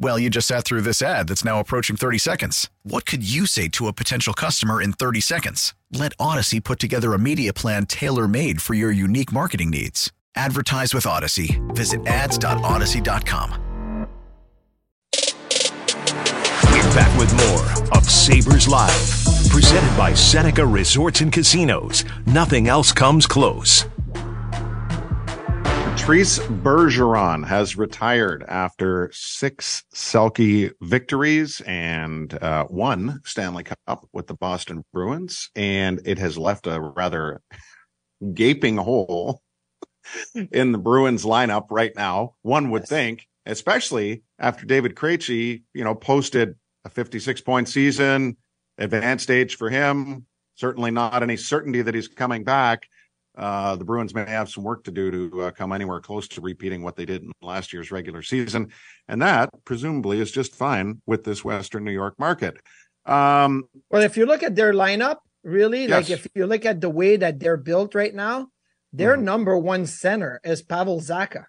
Well, you just sat through this ad that's now approaching 30 seconds. What could you say to a potential customer in 30 seconds? Let Odyssey put together a media plan tailor made for your unique marketing needs. Advertise with Odyssey. Visit ads.odyssey.com. We're back with more of Sabres Live, presented by Seneca Resorts and Casinos. Nothing else comes close. Patrice Bergeron has retired after six Selke victories and uh, one Stanley Cup with the Boston Bruins, and it has left a rather gaping hole in the Bruins lineup right now. One would yes. think, especially after David Krejci, you know, posted a 56 point season, advanced age for him. Certainly not any certainty that he's coming back uh, the Bruins may have some work to do to uh, come anywhere close to repeating what they did in last year's regular season. And that presumably is just fine with this Western New York market. Um, well, if you look at their lineup, really, yes. like if you look at the way that they're built right now, their mm-hmm. number one center is Pavel Zacha.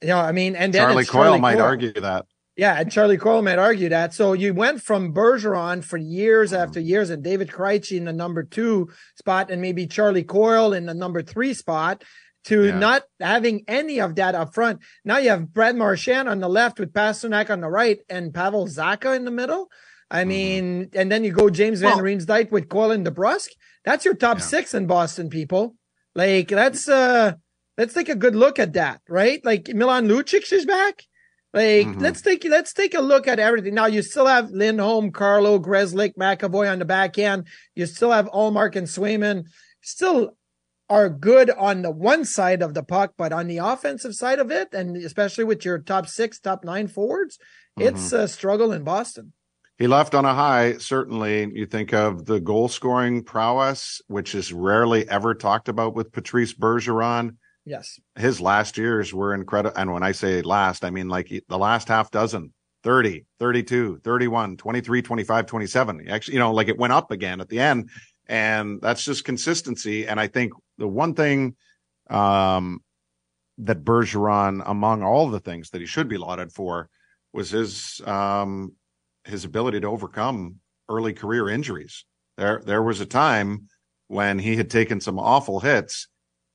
You know, I mean, and then Charlie Coyle Charlie might Coyle. argue that. Yeah, and Charlie Coleman might argue that. So you went from Bergeron for years after years, and David Krejci in the number two spot, and maybe Charlie Coyle in the number three spot, to yeah. not having any of that up front. Now you have Brad Marchand on the left with Pastrnak on the right, and Pavel Zacha in the middle. I mm-hmm. mean, and then you go James Van well, Riemsdyk with Colin DeBrusk. That's your top yeah. six in Boston, people. Like that's uh let's take a good look at that, right? Like Milan Lucic is back. Like, mm-hmm. let's take let's take a look at everything. Now you still have Lindholm, Carlo, Grzelcyk, McAvoy on the back end. You still have Ullmark and Swayman. Still are good on the one side of the puck, but on the offensive side of it, and especially with your top six, top nine forwards, mm-hmm. it's a struggle in Boston. He left on a high, certainly. You think of the goal scoring prowess, which is rarely ever talked about with Patrice Bergeron. Yes. His last years were incredible. And when I say last, I mean like the last half dozen 30, 32, 31, 23, 25, 27. Actually, you know, like it went up again at the end. And that's just consistency. And I think the one thing um, that Bergeron, among all the things that he should be lauded for, was his um, his ability to overcome early career injuries. There there was a time when he had taken some awful hits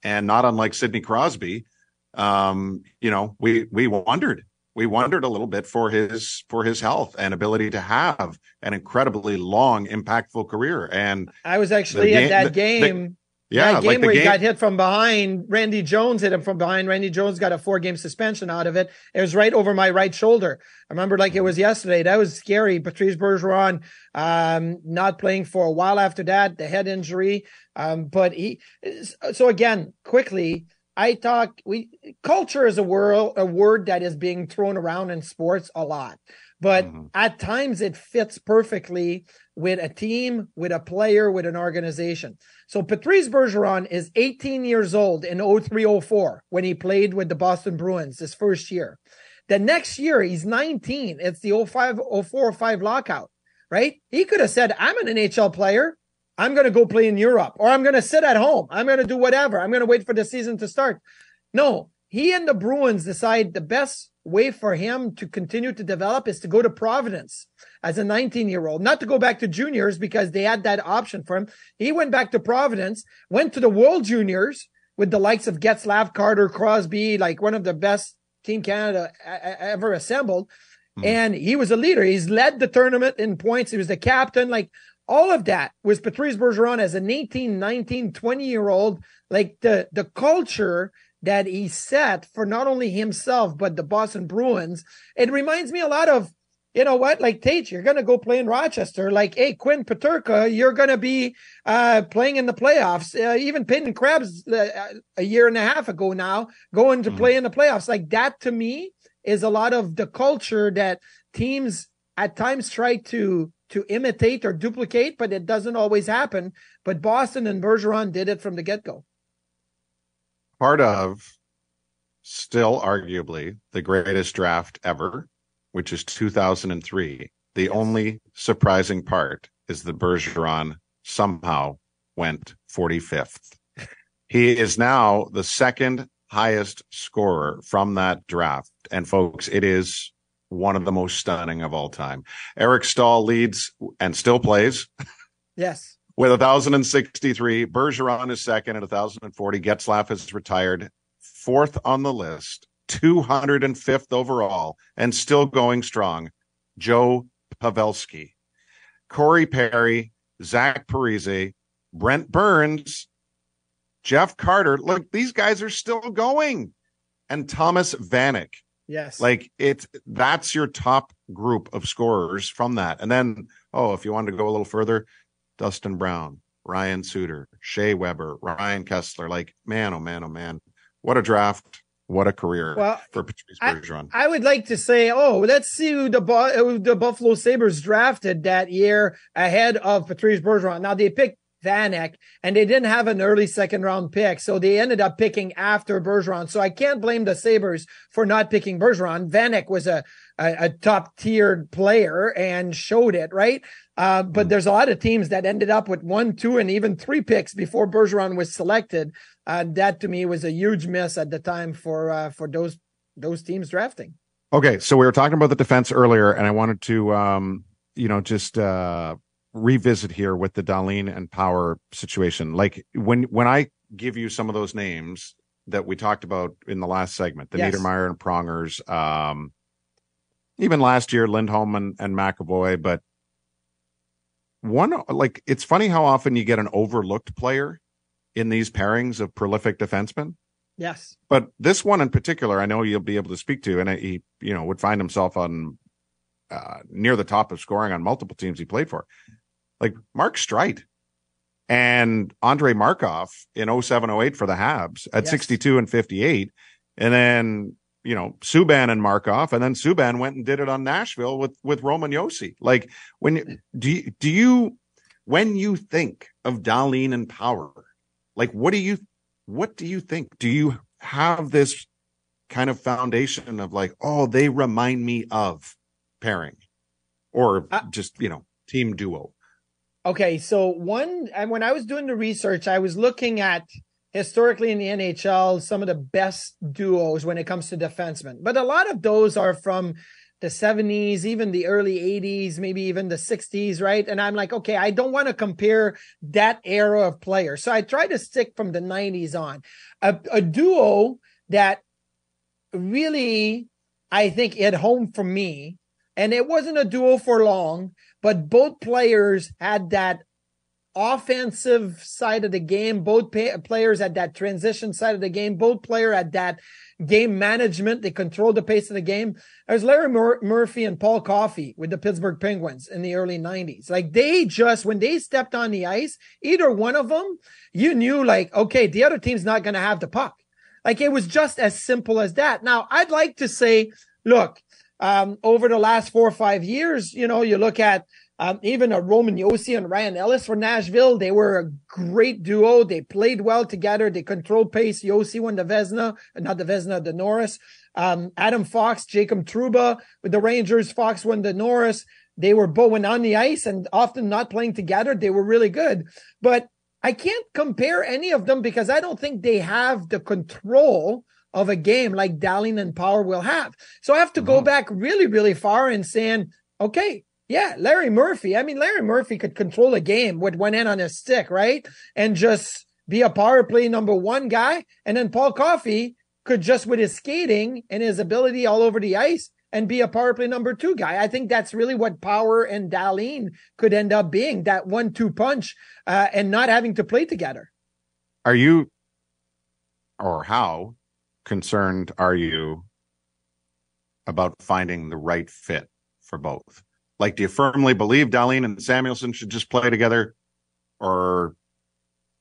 and not unlike Sidney Crosby, um, you know, we we wondered we wondered a little bit for his for his health and ability to have an incredibly long, impactful career. And I was actually at that game. The, yeah, that game like where game... he got hit from behind. Randy Jones hit him from behind. Randy Jones got a four game suspension out of it. It was right over my right shoulder. I remember like it was yesterday. That was scary. Patrice Bergeron, um, not playing for a while after that, the head injury. Um, but he, so again, quickly, I talk, we, culture is a word, a word that is being thrown around in sports a lot, but mm-hmm. at times it fits perfectly with a team, with a player, with an organization. So Patrice Bergeron is 18 years old in 0304 when he played with the Boston Bruins this first year. The next year, he's 19. It's the 05, 04, 05 lockout, right? He could have said, I'm an NHL player. I'm going to go play in Europe or I'm going to sit at home. I'm going to do whatever. I'm going to wait for the season to start. No, he and the Bruins decide the best way for him to continue to develop is to go to Providence as a 19 year old, not to go back to juniors because they had that option for him. He went back to Providence, went to the World Juniors with the likes of Getzlaf, Carter, Crosby, like one of the best Team Canada ever assembled. Mm. And he was a leader. He's led the tournament in points. He was the captain. Like all of that was Patrice Bergeron as an 18, 19, 20 year old. Like the, the culture that he set for not only himself, but the Boston Bruins. It reminds me a lot of, you know what, like Tate, you're going to go play in Rochester. Like, hey, Quinn Peterka, you're going to be uh, playing in the playoffs. Uh, even Peyton Krebs, uh, a year and a half ago now, going to mm-hmm. play in the playoffs. Like that to me is a lot of the culture that teams at times try to to imitate or duplicate, but it doesn't always happen. But Boston and Bergeron did it from the get go. Part of still arguably the greatest draft ever, which is 2003. The yes. only surprising part is that Bergeron somehow went 45th. he is now the second highest scorer from that draft. And folks, it is one of the most stunning of all time. Eric Staal leads and still plays. Yes. With 1,063. Bergeron is second at 1,040. Getzlaf is retired. Fourth on the list. 205th overall and still going strong. Joe Pavelski. Corey Perry, Zach Parise, Brent Burns, Jeff Carter. Look, these guys are still going. And Thomas Vanek. Yes. Like it's that's your top group of scorers from that. And then, oh, if you wanted to go a little further, Dustin Brown, Ryan Suter, Shea Weber, Ryan Kesler. Like, man, oh man, oh man. What a draft. What a career well, for Patrice Bergeron. I, I, would like to say, oh, let's see who the, who the Buffalo Sabres drafted that year ahead of Patrice Bergeron. Now they picked Vanek, and they didn't have an early second round pick. So they ended up picking after Bergeron. So I can't blame the Sabres for not picking Bergeron. Vanek was a, a, a top tiered player and showed it, right? Uh, but hmm. there's a lot of teams that ended up with one, two, and even three picks before Bergeron was selected. Uh, that to me was a huge miss at the time for, uh, for those, those teams drafting. Okay. So we were talking about the defense earlier, and I wanted to, um, you know, just, uh, revisit here with the Dahlin and Power situation. Like when when I give you some of those names that we talked about in the last segment, the yes. Niedermayer and Prongers, um, even last year Lindholm and, and McAvoy, but one like it's funny how often you get an overlooked player in these pairings of prolific defensemen. Yes. But this one in particular, I know you'll be able to speak to, and he, you know, would find himself on uh, near the top of scoring on multiple teams he played for like Mark Streit and Andrei Markov in 0708 for the Habs at yes. 62 and 58. And then, you know, Subban and Markov. And then Subban went and did it on Nashville with, with Roman Josi. Like when do you, do you, when you think of Dahlin and Power, like what do you, what do you think? Do you have this kind of foundation of like, oh, they remind me of pairing or just, you know, team duo? Okay, so one, when I was doing the research, I was looking at historically in the NHL some of the best duos when it comes to defensemen, but a lot of those are from the 70s, even the early 80s, maybe even the 60s, right? And I'm like, okay, I don't want to compare that era of players. So I try to stick from the 90s on. A, a duo that really, I think, hit home for me, and it wasn't a duo for long, but both players had that offensive side of the game. Both pay- players at that transition side of the game. Both player at that game management. They controlled the pace of the game. There's Larry Mur- Murphy and Paul Coffey with the Pittsburgh Penguins in the early 90s. Like they just, when they stepped on the ice, either one of them, you knew like, okay, the other team's not going to have the puck. Like it was just as simple as that. Now I'd like to say, look, um, over the last four or five years, you know, you look at um, even a Roman Josi and Ryan Ellis for Nashville. They were a great duo. They played well together. They controlled pace. Josi won the Vezina, not the Vesna, the Norris. Um, Adam Fox, Jacob Trouba with the Rangers. Fox won the Norris. They were both on the ice and often not playing together. They were really good, but I can't compare any of them because I don't think they have the control of a game like Dahlin and Power will have. So I have to go mm-hmm. back really, really far and saying, okay, yeah, Larry Murphy. I mean, Larry Murphy could control a game with one end on his stick, right? And just be a power play number one guy. And then Paul Coffey could just with his skating and his ability all over the ice and be a power play number two guy. I think that's really what Power and Dahlin could end up being that one two punch uh, and not having to play together. Are you or how concerned are you about finding the right fit for both? Like, do you firmly believe Dahlin and Samuelsson should just play together, or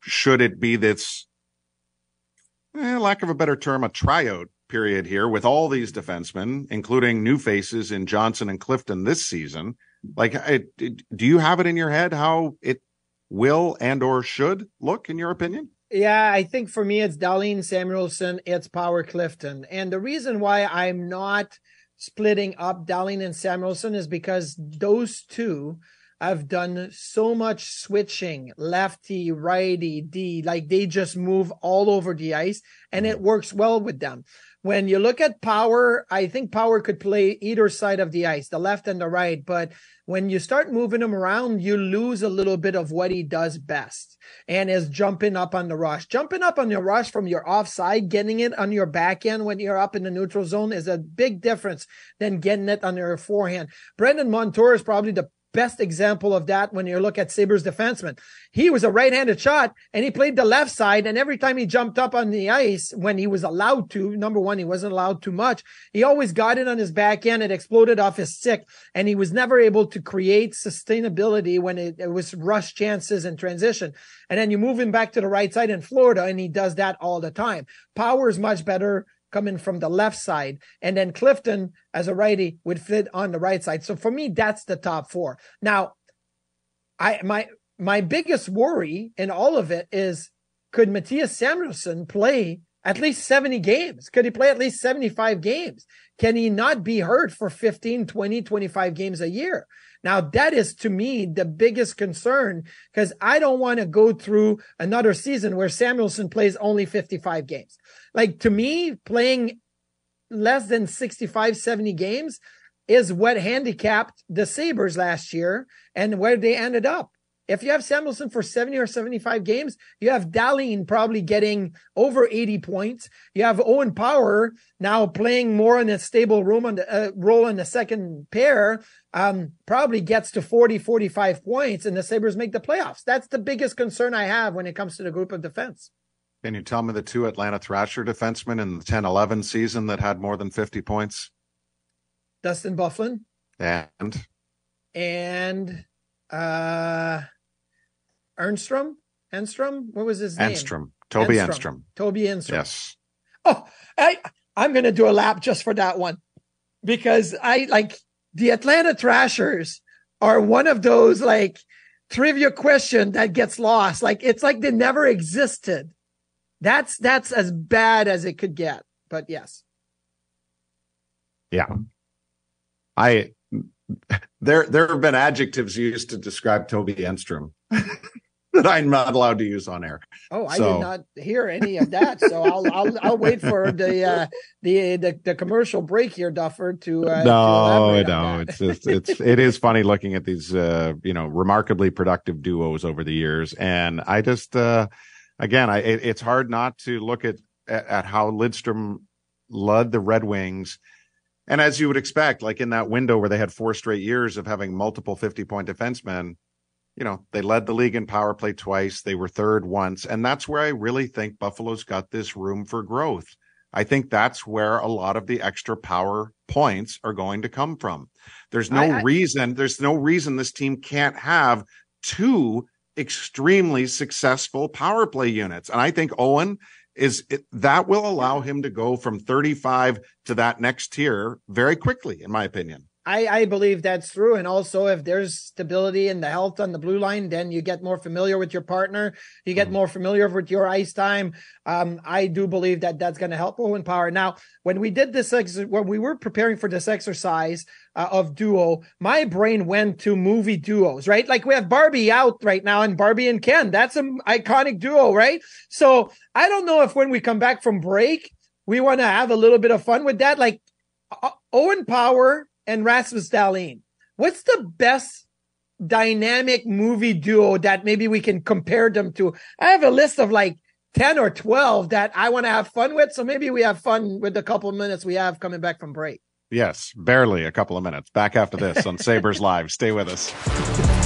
should it be this, eh, lack of a better term, a tryout period here with all these defensemen, including new faces in Johnson and Clifton this season? Like, it, it, do you have it in your head how it will and or should look, in your opinion? Yeah, I think for me it's Dahlin Samuelsson, it's Power Clifton. And the reason why I'm not splitting up Dahlin and Samuelsson is because those two have done so much switching, lefty, righty, D, like they just move all over the ice and it mm-hmm. works well with them. When you look at Power, I think Power could play either side of the ice, the left and the right, but when you start moving him around, you lose a little bit of what he does best and is jumping up on the rush. Jumping up on your rush from your offside, getting it on your back end when you're up in the neutral zone is a big difference than getting it on your forehand. Brandon Montour is probably the best example of that when you look at Sabres defenseman. He was a right-handed shot and he played the left side. And every time he jumped up on the ice when he was allowed to, number one, he wasn't allowed too much. He always got it on his back end. It exploded off his stick and he was never able to create sustainability when it, it was rush chances and transition. And then you move him back to the right side in Florida and he does that all the time. Power is much better coming from the left side. And then Clifton as a righty would fit on the right side. So for me, that's the top four. Now, I, my, my biggest worry in all of it is could Mattias Samuelsson play at least 70 games? Could he play at least 75 games? Can he not be hurt for 15, 20, 25 games a year? Now that is to me the biggest concern because I don't want to go through another season where Samuelsson plays only 55 games. Like to me, playing less than 65, 70 games is what handicapped the Sabres last year and where they ended up. If you have Samuelsson for 70 or 75 games, you have Dahlin probably getting over 80 points. You have Owen Power now playing more in a stable room on the uh, role in the second pair, um, probably gets to 40, 45 points and the Sabres make the playoffs. That's the biggest concern I have when it comes to the group of defense. Can you tell me the two Atlanta Thrasher defensemen in the 10 11 season that had more than 50 points? Dustin Byfuglien. And? And, uh, Ernstrom? Enstrom? What was his name? Enstrom. Toby Enstrom. Enstrom. Toby Enstrom. Yes. Oh, I I'm gonna do a lap just for that one. Because I like the Atlanta Thrashers are one of those like trivia question that gets lost. Like it's like they never existed. That's that's as bad as it could get. But yes. Yeah. I there there have been adjectives used to describe Toby Enstrom that I'm not allowed to use on air. Oh, I so. did not hear any of that. So I'll I'll, I'll wait for the, uh, the the the commercial break here, Duffer. To uh, no, to no, it's just it's it is funny looking at these uh, you know remarkably productive duos over the years, and I just uh, again, I it, it's hard not to look at at, at how Lidstrom led the Red Wings and as you would expect, like in that window where they had four straight years of having multiple 50 point defensemen, you know, they led the league in power play twice. They were third once. And that's where I really think Buffalo's got this room for growth. I think that's where a lot of the extra power points are going to come from. There's no I, I, reason, there's no reason this team can't have two extremely successful power play units. And I think Owen is it, that will allow him to go from 35 to that next tier very quickly, in my opinion. I, I believe that's true. And also, if there's stability in the health on the blue line, then you get more familiar with your partner. You get mm more familiar with your ice time. Um, I do believe that that's going to help Owen Power. Now, when we did this, ex- when we were preparing for this exercise uh, of duo, my brain went to movie duos, right? Like we have Barbie out right now and Barbie and Ken. That's an iconic duo, right? So I don't know if when we come back from break, we want to have a little bit of fun with that. Like uh, Owen Power and Rasmus Dahlin. What's the best dynamic movie duo that maybe we can compare them to? I have a list of like 10 or 12 that I want to have fun with. So maybe we have fun with the couple of minutes we have coming back from break. Yes, barely a couple of minutes. Back after this on Sabres Live. Stay with us.